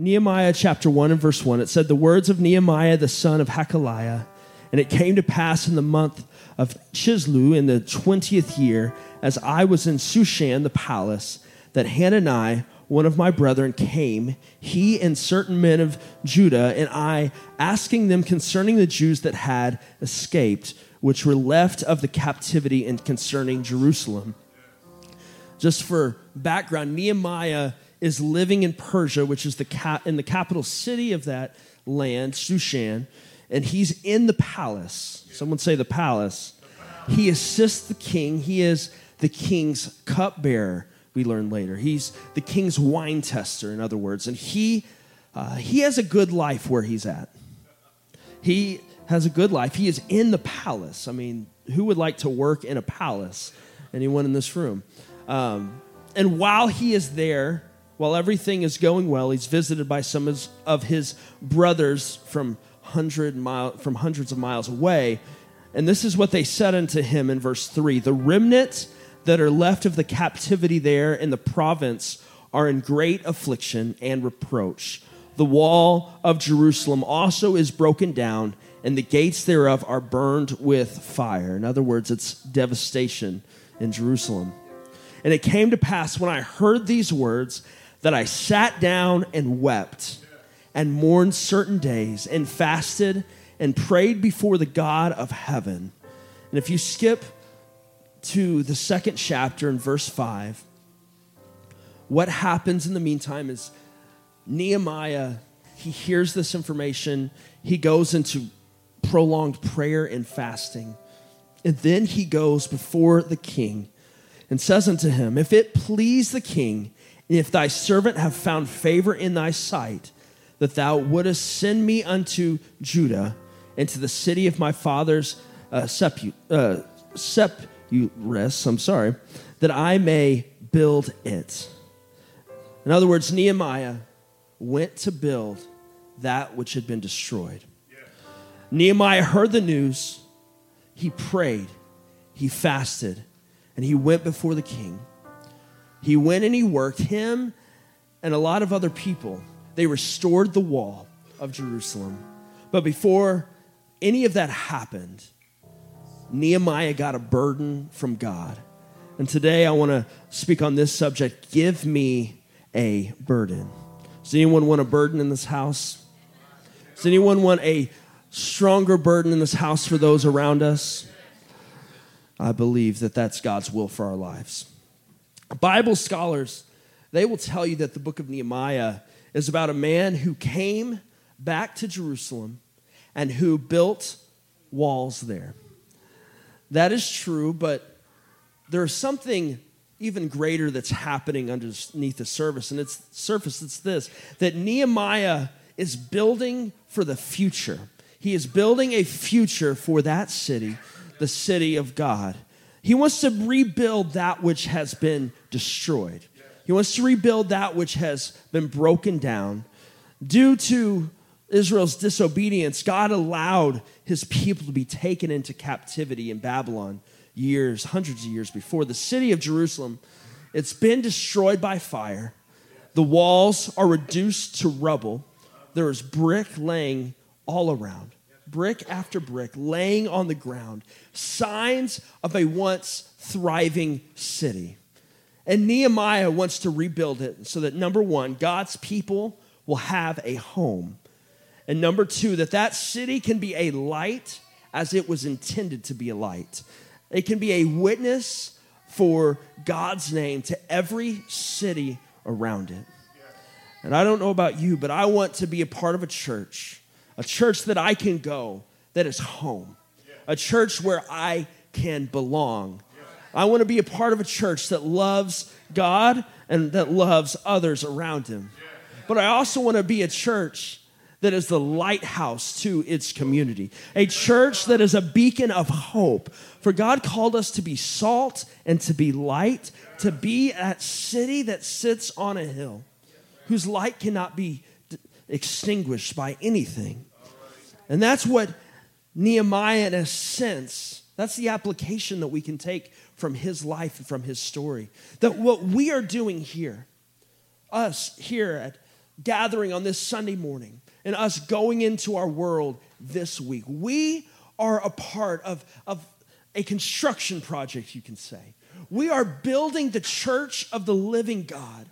Nehemiah chapter 1 and verse 1, it said, The words of Nehemiah the son of Hachaliah. And it came to pass in the month of Chisleu in the 20th year, as I was in Shushan the palace, that Hanani, one of my brethren, came, he and certain men of Judah, and I, asking them concerning the Jews that had escaped, which were left of the captivity, and concerning Jerusalem. Just for background, Nehemiah is living in Persia, which is the cap- in the capital city of that land, Shushan, and he's in the palace. Someone say the palace. He assists the king. He is the king's cupbearer. We learn later. He's the king's wine tester, in other words, and he uh, he has a good life where he's at. He has a good life. He is in the palace. I mean, who would like to work in a palace? Anyone in this room? Um, and while he is there, while everything is going well, he's visited by some of his brothers from hundred mile, from hundreds of miles away. And this is what they said unto him in verse 3 The remnant that are left of the captivity there in the province are in great affliction and reproach. The wall of Jerusalem also is broken down, and the gates thereof are burned with fire. In other words, it's devastation in Jerusalem. And it came to pass when I heard these words that I sat down and wept and mourned certain days and fasted and prayed before the God of heaven. And if you skip to the second chapter in verse 5, what happens in the meantime is Nehemiah, he hears this information, he goes into prolonged prayer and fasting. And then he goes before the king and says unto him, If it please the king, if thy servant have found favor in thy sight, that thou wouldest send me unto Judah and to the city of my father's uh, sepu- uh, sepulchre, I'm sorry, that I may build it. In other words, Nehemiah went to build that which had been destroyed. Yeah. Nehemiah heard the news, he prayed, he fasted, and he went before the king. He went and he worked, him and a lot of other people. They restored the wall of Jerusalem. But before any of that happened, Nehemiah got a burden from God. And today I want to speak on this subject give me a burden. Does anyone want a burden in this house? Does anyone want a stronger burden in this house for those around us? I believe that that's God's will for our lives. Bible scholars, they will tell you that the book of Nehemiah is about a man who came back to Jerusalem and who built walls there. That is true, but there's something even greater that's happening underneath the surface, and it's surface. It's this: that Nehemiah is building for the future. He is building a future for that city, the city of God. He wants to rebuild that which has been destroyed. He wants to rebuild that which has been broken down. Due to Israel's disobedience, God allowed his people to be taken into captivity in Babylon years, hundreds of years before. The city of Jerusalem, it's been destroyed by fire. The walls are reduced to rubble. There is brick laying all around brick after brick laying on the ground, signs of a once thriving city. And Nehemiah wants to rebuild it so that number one, God's people will have a home. And number two, that that city can be a light as it was intended to be a light. It can be a witness for God's name to every city around it. And I don't know about you, but I want to be a part of a church a church that I can go that is home, a church where I can belong. I want to be a part of a church that loves God and that loves others around him. But I also want to be a church that is the lighthouse to its community, a church that is a beacon of hope. For God called us to be salt and to be light, to be that city that sits on a hill, whose light cannot be extinguished by anything. And that's what Nehemiah, in a sense, that's the application that we can take from his life and from his story. That what we are doing here, us here at gathering on this Sunday morning and us going into our world this week, we are a part of, of a construction project, you can say. We are building the church of the living God.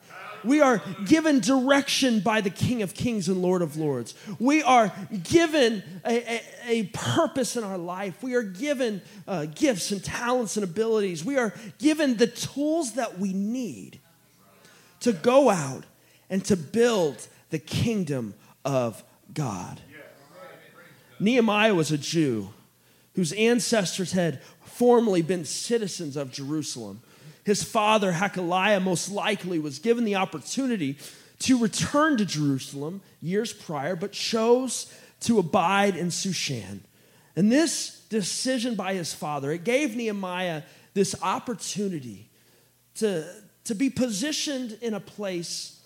We are given direction by the King of Kings and Lord of Lords. We are given a, a, a purpose in our life. We are given uh, gifts and talents and abilities. We are given the tools that we need to go out and to build the kingdom of God. Nehemiah was a Jew whose ancestors had formerly been citizens of Jerusalem. His father, Hachaliah, most likely was given the opportunity to return to Jerusalem years prior, but chose to abide in Shushan. And this decision by his father, it gave Nehemiah this opportunity to, to be positioned in a place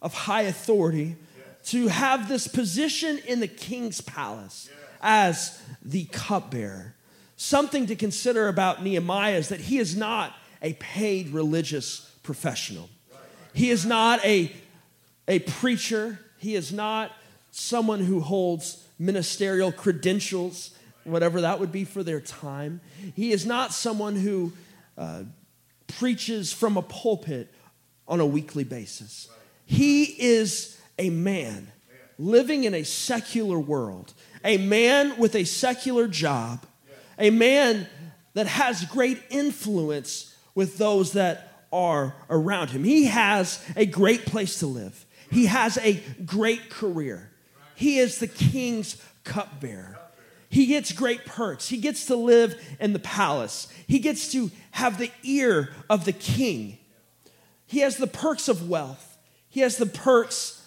of high authority, to have this position in the king's palace as the cupbearer. Something to consider about Nehemiah is that he is not a paid religious professional. He is not a, a preacher. He is not someone who holds ministerial credentials, whatever that would be for their time. He is not someone who uh, preaches from a pulpit on a weekly basis. He is a man living in a secular world, a man with a secular job, a man that has great influence with those that are around him. He has a great place to live, he has a great career. He is the king's cupbearer. He gets great perks. He gets to live in the palace. He gets to have the ear of the king. He has the perks of wealth. He has the perks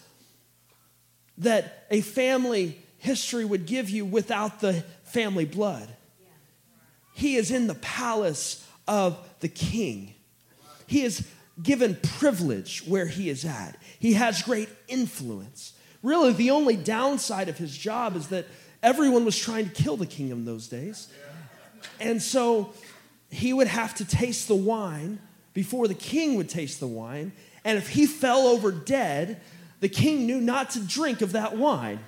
that a family history would give you without the family blood. He is in the palace of the king. He is given privilege where he is at. He has great influence. Really, the only downside of his job is that everyone was trying to kill the king in those days. And so he would have to taste the wine before the king would taste the wine. And if he fell over dead, the king knew not to drink of that wine.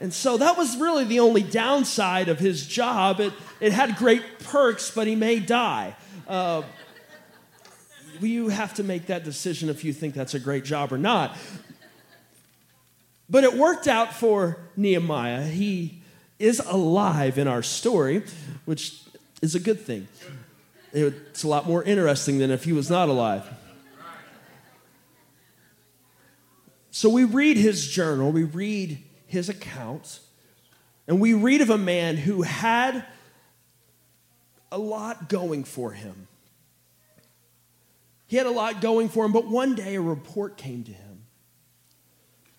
And so that was really the only downside of his job. It, it had great perks, but he may die. Uh, you have to make that decision if you think that's a great job or not. But it worked out for Nehemiah. He is alive in our story, which is a good thing. It's a lot more interesting than if he was not alive. So we read his journal, we read his account, and we read of a man who had a lot going for him. He had a lot going for him, but one day a report came to him.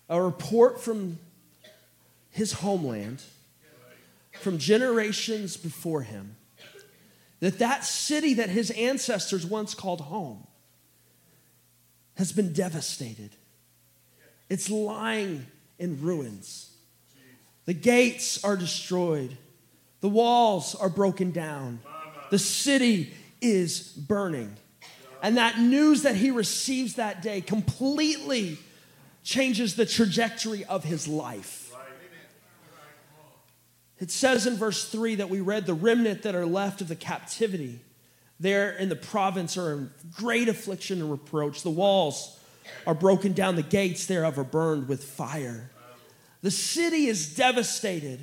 A report from his homeland, from generations before him, that that city that his ancestors once called home has been devastated. It's lying in ruins. The gates are destroyed. The walls are broken down. The city is burning. And that news that he receives that day completely changes the trajectory of his life. It says in verse 3 that we read the remnant that are left of the captivity there in the province are in great affliction and reproach. The walls are broken down, the gates thereof are burned with fire. The city is devastated.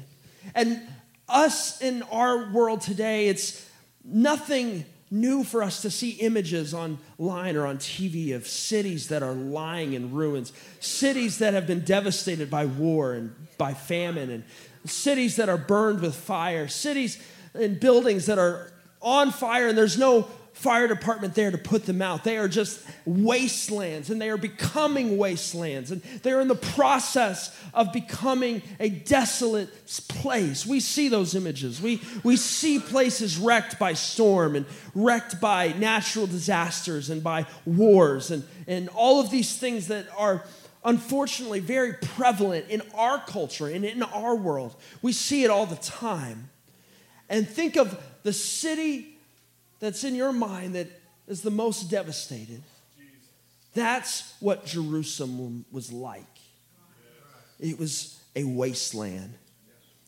And us in our world today, it's nothing new for us to see images online or on TV of cities that are lying in ruins, cities that have been devastated by war and by famine, and cities that are burned with fire, cities and buildings that are on fire and there's no fire department there to put them out. They are just wastelands and they are becoming wastelands and they're in the process of becoming a desolate place. We see those images. We, we see places wrecked by storm and wrecked by natural disasters and by wars and, and all of these things that are unfortunately very prevalent in our culture and in our world. We see it all the time. And think of the city that's in your mind that is the most devastated. That's what Jerusalem was like. it was a wasteland.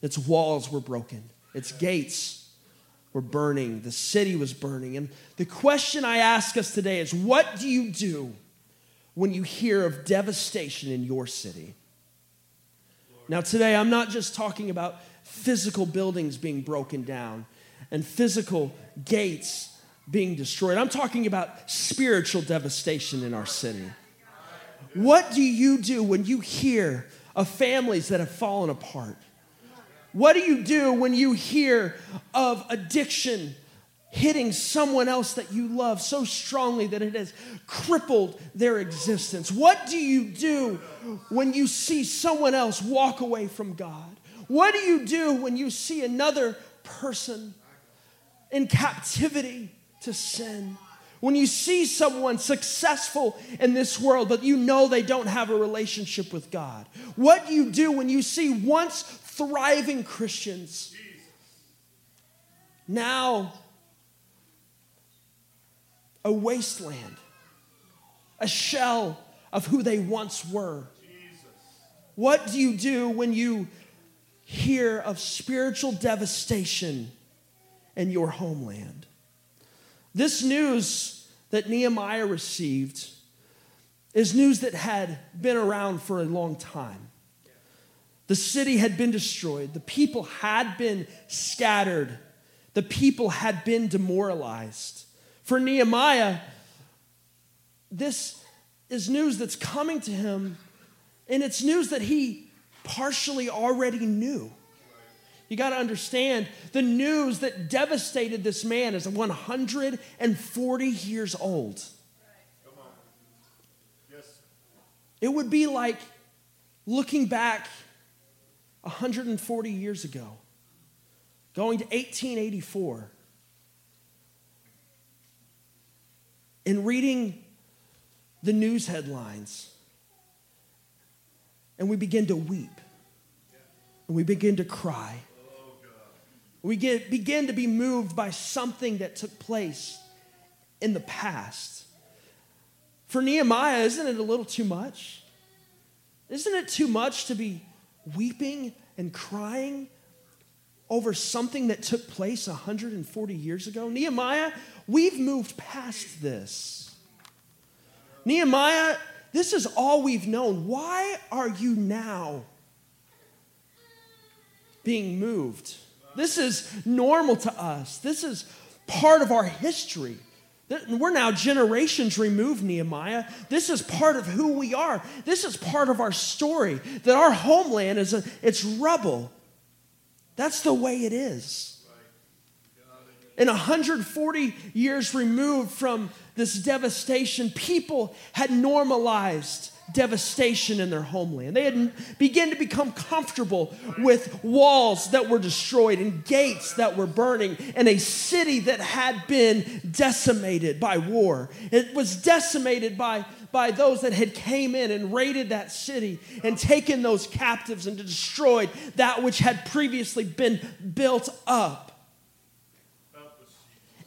Its walls were broken, its gates were burning, the city was burning. And the question I ask us today is what do you do when you hear of devastation in your city? Now, today, I'm not just talking about physical buildings being broken down and physical gates being destroyed. I'm talking about spiritual devastation in our city. What do you do when you hear of families that have fallen apart? What do you do when you hear of addiction hitting someone else that you love so strongly that it has crippled their existence? What do you do when you see someone else walk away from God? What do you do when you see another person in captivity to sin? When you see someone successful in this world, but you know they don't have a relationship with God? What do you do when you see once thriving Christians now a wasteland, a shell of who they once were? What do you do when you hear of spiritual devastation in your homeland? This news that Nehemiah received is news that had been around for a long time. The city had been destroyed, the people had been scattered, the people had been demoralized. For Nehemiah, this is news that's coming to him, and it's news that he partially already knew. You got to understand the news that devastated this man is 140 years old. Yes. It would be like looking back 140 years ago, going to 1884, and reading the news headlines, and we begin to weep, and we begin to cry we get, begin to be moved by something that took place in the past. For Nehemiah, isn't it a little too much? Isn't it too much to be weeping and crying over something that took place 140 years ago? Nehemiah, we've moved past this. Nehemiah, this is all we've known. Why are you now being moved? This is normal to us. This is part of our history. We're now generations removed, Nehemiah. This is part of who we are. This is part of our story that our homeland is a, it's rubble. That's the way it is. In 140 years removed from this devastation, people had normalized devastation in their homeland. They had begun to become comfortable with walls that were destroyed and gates that were burning and a city that had been decimated by war. It was decimated by, by those that had came in and raided that city and taken those captives and destroyed that which had previously been built up.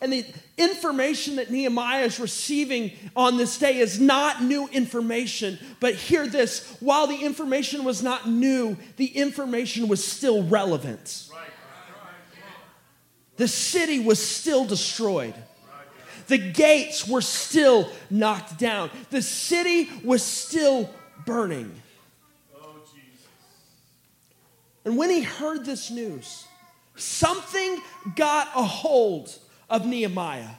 And the information that Nehemiah is receiving on this day is not new information. But hear this while the information was not new, the information was still relevant. The city was still destroyed. The gates were still knocked down. The city was still burning. And when he heard this news, something got a hold of Nehemiah.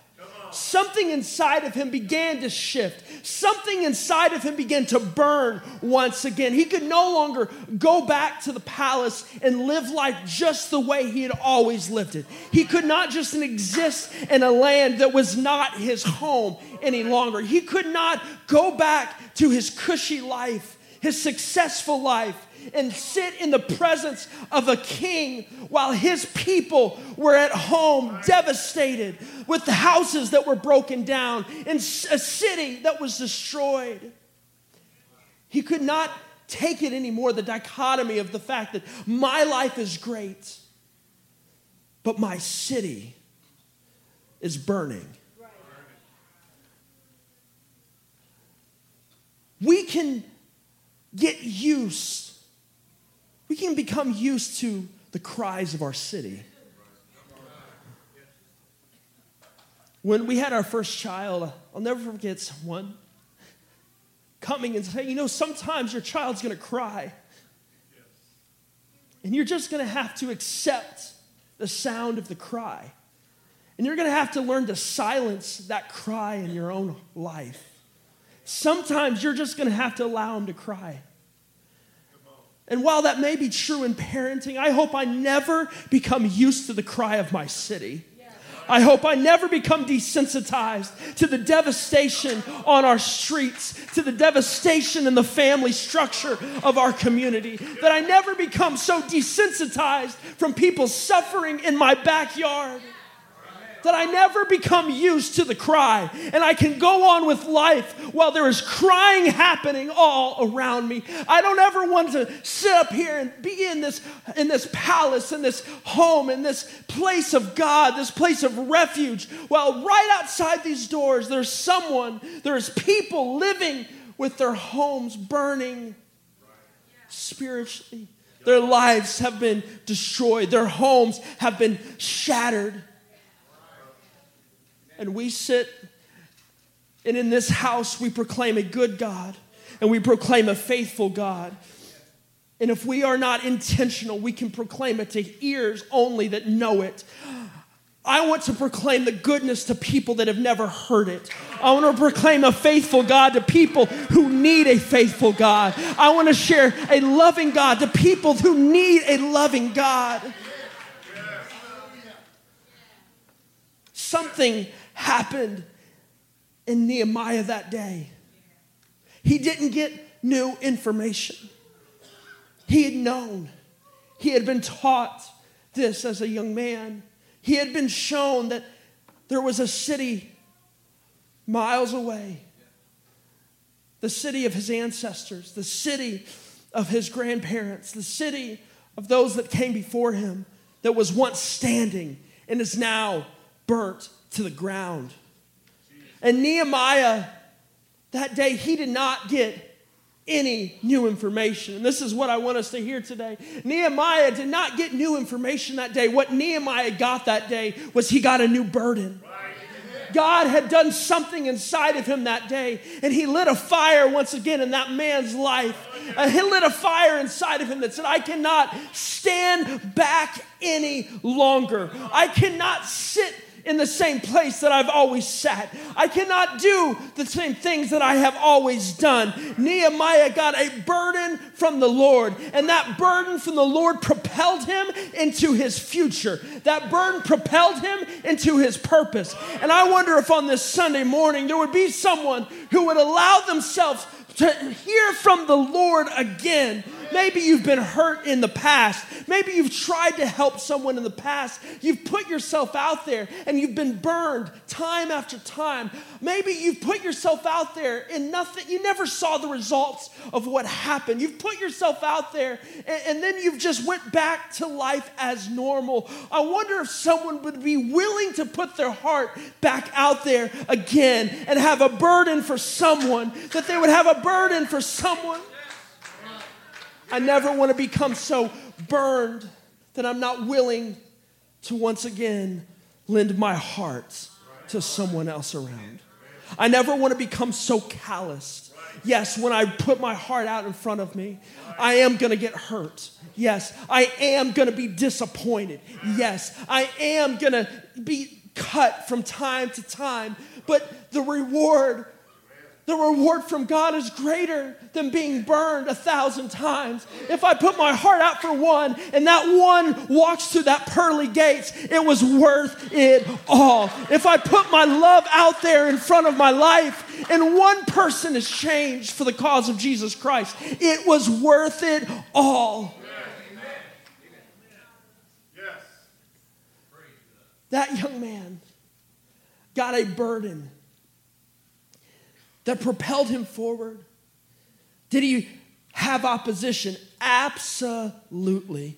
Something inside of him began to shift. Something inside of him began to burn once again. He could no longer go back to the palace and live life just the way he had always lived it. He could not just exist in a land that was not his home any longer. He could not go back to his cushy life, his successful life and sit in the presence of a king while his people were at home devastated with the houses that were broken down in a city that was destroyed. He could not take it anymore, the dichotomy of the fact that my life is great, but my city is burning. We can get used we can become used to the cries of our city. When we had our first child, I'll never forget someone coming and saying, You know, sometimes your child's gonna cry. And you're just gonna have to accept the sound of the cry. And you're gonna have to learn to silence that cry in your own life. Sometimes you're just gonna have to allow them to cry. And while that may be true in parenting, I hope I never become used to the cry of my city. I hope I never become desensitized to the devastation on our streets, to the devastation in the family structure of our community. That I never become so desensitized from people suffering in my backyard that I never become used to the cry and I can go on with life while there is crying happening all around me. I don't ever want to sit up here and be in this in this palace in this home in this place of God, this place of refuge while right outside these doors there's someone, there's people living with their homes burning spiritually. Their lives have been destroyed. Their homes have been shattered and we sit, and in this house, we proclaim a good God and we proclaim a faithful God. And if we are not intentional, we can proclaim it to ears only that know it. I want to proclaim the goodness to people that have never heard it. I want to proclaim a faithful God to people who need a faithful God. I want to share a loving God to people who need a loving God. Something happened in Nehemiah that day. He didn't get new information, he had known, he had been taught this as a young man. He had been shown that there was a city miles away, the city of his ancestors, the city of his grandparents, the city of those that came before him that was once standing and is now burnt to the ground. And Nehemiah, that day, he did not get any new information. And this is what I want us to hear today. Nehemiah did not get new information that day. What Nehemiah got that day was he got a new burden. God had done something inside of him that day, and he lit a fire once again in that man's life. Uh, he lit a fire inside of him that said, I cannot stand back any longer. I cannot sit in the same place that I've always sat. I cannot do the same things that I have always done. Nehemiah got a burden from the Lord, and that burden from the Lord propelled him into his future. That burden propelled him into his purpose. And I wonder if on this Sunday morning there would be someone who would allow themselves to hear from the Lord again Maybe you've been hurt in the past. Maybe you've tried to help someone in the past. You've put yourself out there and you've been burned time after time. Maybe you've put yourself out there and nothing, you never saw the results of what happened. You've put yourself out there and, and then you've just went back to life as normal. I wonder if someone would be willing to put their heart back out there again and have a burden for someone, that they would have a burden for someone. I never want to become so burned that I'm not willing to once again lend my heart to someone else around. I never want to become so calloused. Yes, when I put my heart out in front of me, I am going to get hurt. Yes, I am going to be disappointed. Yes, I am going to be cut from time to time. But the reward the reward from God is greater than being burned a thousand times. If I put my heart out for one and that one walks through that pearly gates, it was worth it all. If I put my love out there in front of my life and one person is changed for the cause of Jesus Christ, it was worth it all. That young man got a burden that propelled him forward? Did he have opposition? Absolutely.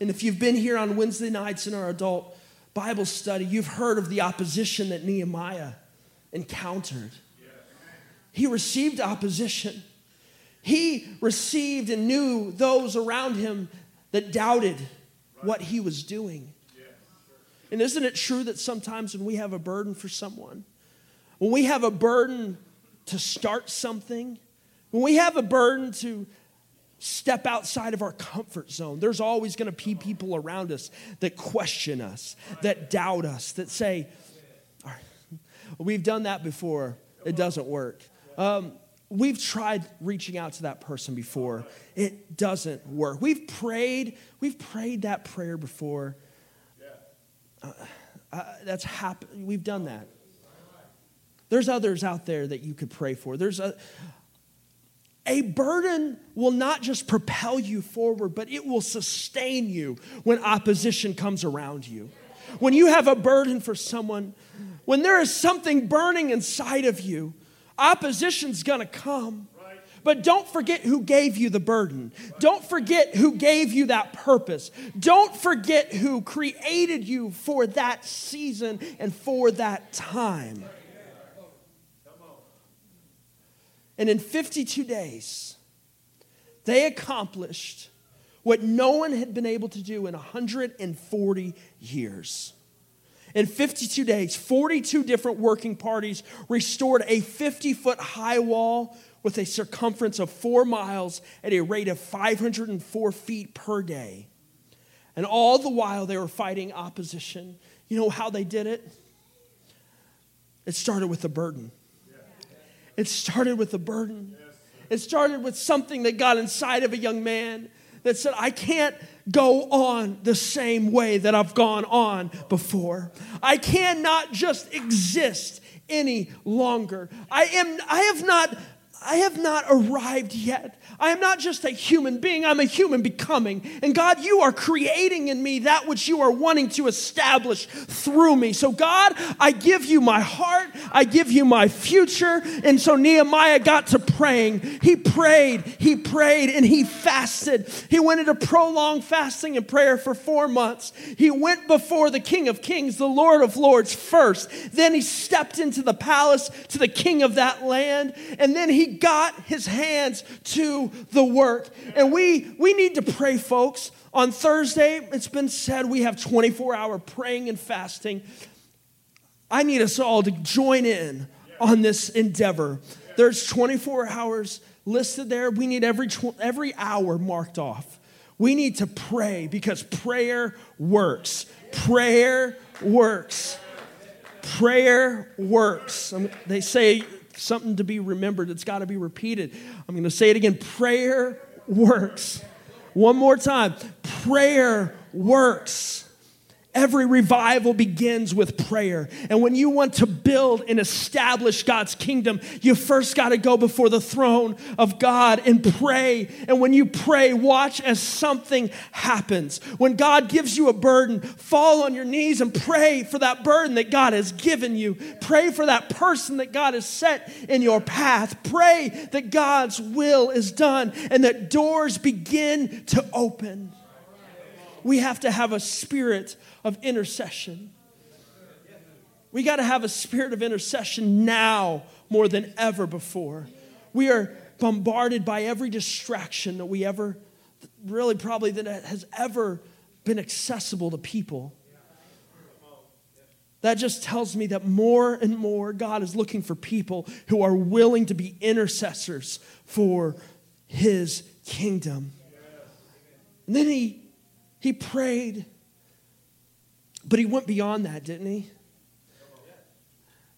And if you've been here on Wednesday nights in our adult Bible study, you've heard of the opposition that Nehemiah encountered. He received opposition. He received and knew those around him that doubted what he was doing. And isn't it true that sometimes when we have a burden for someone, when we have a burden to start something, when we have a burden to step outside of our comfort zone, there's always going to be people around us that question us, that doubt us, that say, We've done that before, it doesn't work. Um, we've tried reaching out to that person before, it doesn't work. We've prayed, we've prayed that prayer before. Uh, uh, that's happened. We've done that. There's others out there that you could pray for. There's a, a burden will not just propel you forward, but it will sustain you when opposition comes around you. When you have a burden for someone, when there is something burning inside of you, opposition's gonna come. But don't forget who gave you the burden. Don't forget who gave you that purpose. Don't forget who created you for that season and for that time. And in 52 days, they accomplished what no one had been able to do in 140 years. In 52 days, 42 different working parties restored a 50 foot high wall with a circumference of four miles at a rate of 504 feet per day. And all the while they were fighting opposition. You know how they did it? It started with a burden. It started with a burden. It started with something that got inside of a young man that said, I can't go on the same way that I've gone on before. I cannot just exist any longer. I am I have not I have not arrived yet. I am not just a human being, I'm a human becoming. And God, you are creating in me that which you are wanting to establish through me. So, God, I give you my heart, I give you my future. And so, Nehemiah got to praying. He prayed, he prayed, and he fasted. He went into prolonged fasting and prayer for four months. He went before the King of Kings, the Lord of Lords first. Then he stepped into the palace to the king of that land. And then he got his hands to the work. And we, we need to pray, folks. On Thursday, it's been said we have 24 hour praying and fasting. I need us all to join in on this endeavor. There's 24 hours listed there. We need every, every hour marked off. We need to pray because prayer works. Prayer works. Prayer works. Um, they say something to be remembered. It's got to be repeated. I'm going to say it again. Prayer works. One more time. Prayer works. Every revival begins with prayer. And when you want to build and establish God's kingdom, you first got to go before the throne of God and pray. And when you pray, watch as something happens. When God gives you a burden, fall on your knees and pray for that burden that God has given you. Pray for that person that God has set in your path. Pray that God's will is done and that doors begin to open. We have to have a spirit of intercession. We got to have a spirit of intercession now more than ever before. We are bombarded by every distraction that we ever, really probably that has ever been accessible to people. That just tells me that more and more God is looking for people who are willing to be intercessors for his kingdom. And then he, he prayed but he went beyond that, didn't he?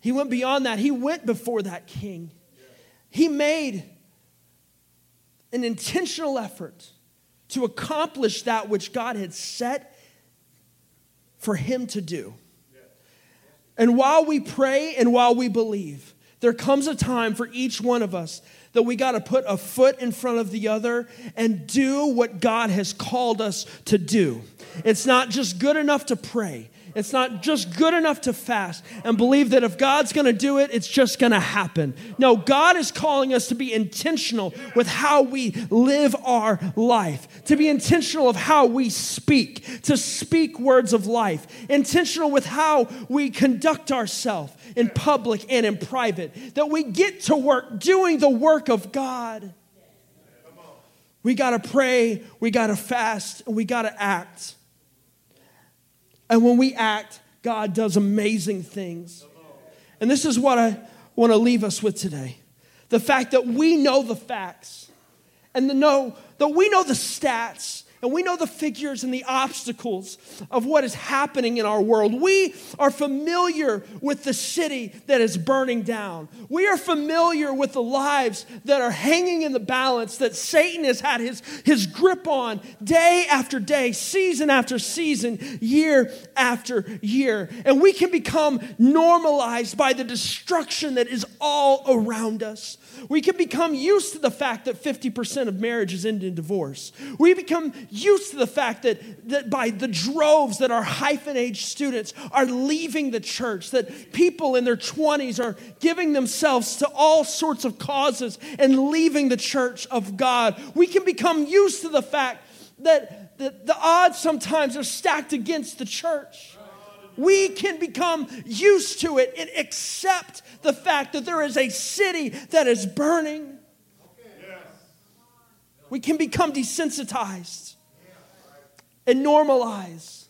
He went beyond that. He went before that king. He made an intentional effort to accomplish that which God had set for him to do. And while we pray and while we believe, there comes a time for each one of us that we got to put a foot in front of the other and do what God has called us to do. It's not just good enough to pray. It's not just good enough to fast and believe that if God's going to do it, it's just going to happen. No, God is calling us to be intentional with how we live our life, to be intentional of how we speak, to speak words of life, intentional with how we conduct ourselves in public and in private, that we get to work doing the work of God. We got to pray, we got to fast, and we got to act. And when we act, God does amazing things. And this is what I want to leave us with today the fact that we know the facts and the know that we know the stats and we know the figures and the obstacles of what is happening in our world. We are familiar with the city that is burning down. We are familiar with the lives that are hanging in the balance that Satan has had his, his grip on day after day, season after season, year after year. And we can become normalized by the destruction that is all around us. We can become used to the fact that 50% of marriages end in divorce. We become used to the fact that, that by the droves that our hyphen age students are leaving the church, that people in their 20s are giving themselves to all sorts of causes and leaving the church of God. We can become used to the fact that, that the odds sometimes are stacked against the church we can become used to it and accept the fact that there is a city that is burning. We can become desensitized and normalize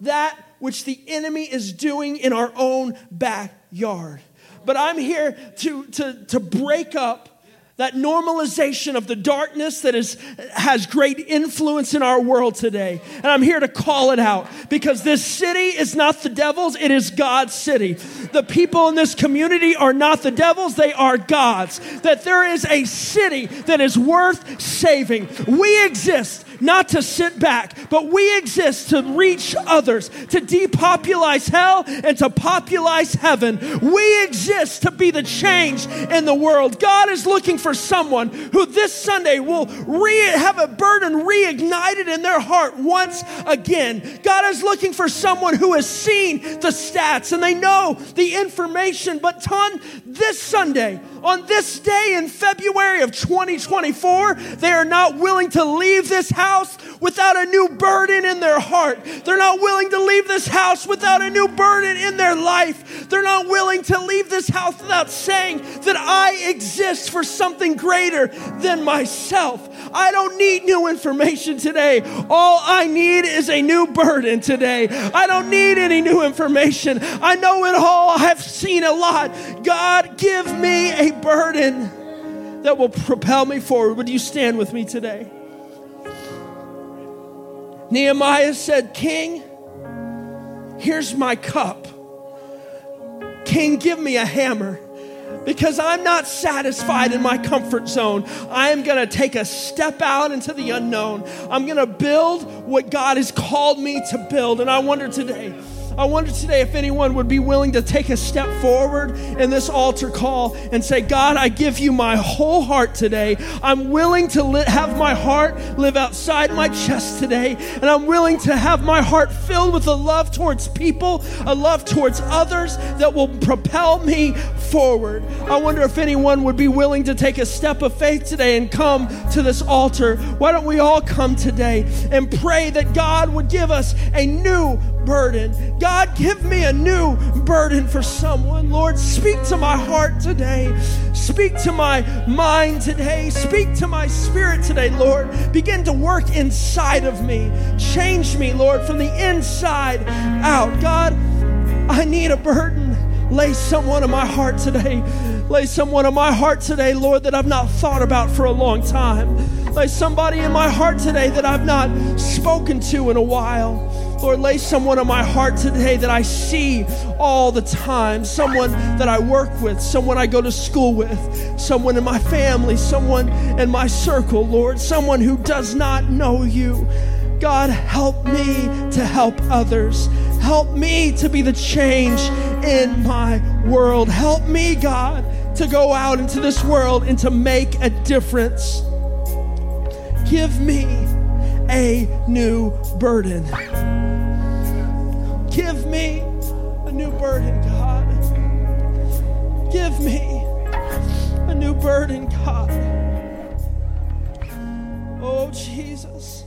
that which the enemy is doing in our own backyard. But I'm here to, to, to break up that normalization of the darkness that is, has great influence in our world today. And I'm here to call it out because this city is not the devil's, it is God's city. The people in this community are not the devil's, they are God's. That there is a city that is worth saving. We exist not to sit back, but we exist to reach others, to depopulize hell and to populize heaven. We exist to be the change in the world. God is looking for someone who this Sunday will re- have a burden reignited in their heart once again. God is looking for someone who has seen the stats and they know the information, but on this Sunday, on this day in February of 2024, they are not willing to leave this house without a new burden in their heart. They're not willing to leave this house without a new burden in their life. They're not willing to leave this house without saying that I exist for something greater than myself. I don't need new information today. All I need is a new burden today. I don't need any new information. I know it all. I've seen a lot. God, give me a burden that will propel me forward. Would you stand with me today? Nehemiah said, King, here's my cup. King, give me a hammer because I'm not satisfied in my comfort zone. I am going to take a step out into the unknown. I'm going to build what God has called me to build. And I wonder today, I wonder today if anyone would be willing to take a step forward in this altar call and say, God, I give you my whole heart today. I'm willing to li- have my heart live outside my chest today. And I'm willing to have my heart filled with a love towards people, a love towards others that will propel me forward. I wonder if anyone would be willing to take a step of faith today and come to this altar. Why don't we all come today and pray that God would give us a new burden. God, give me a new burden for someone. Lord, speak to my heart today. Speak to my mind today. Speak to my spirit today, Lord. Begin to work inside of me. Change me, Lord, from the inside out. God, I need a burden. Lay someone on my heart today. Lay someone on my heart today, Lord, that I've not thought about for a long time. Lay somebody in my heart today that I've not spoken to in a while. Lord, lay someone on my heart today that I see all the time, someone that I work with, someone I go to school with, someone in my family, someone in my circle, Lord, someone who does not know you. God, help me to help others. Help me to be the change in my world. Help me, God, to go out into this world and to make a difference. Give me a new burden. Give me a new burden, God. Give me a new burden, God. Oh, Jesus.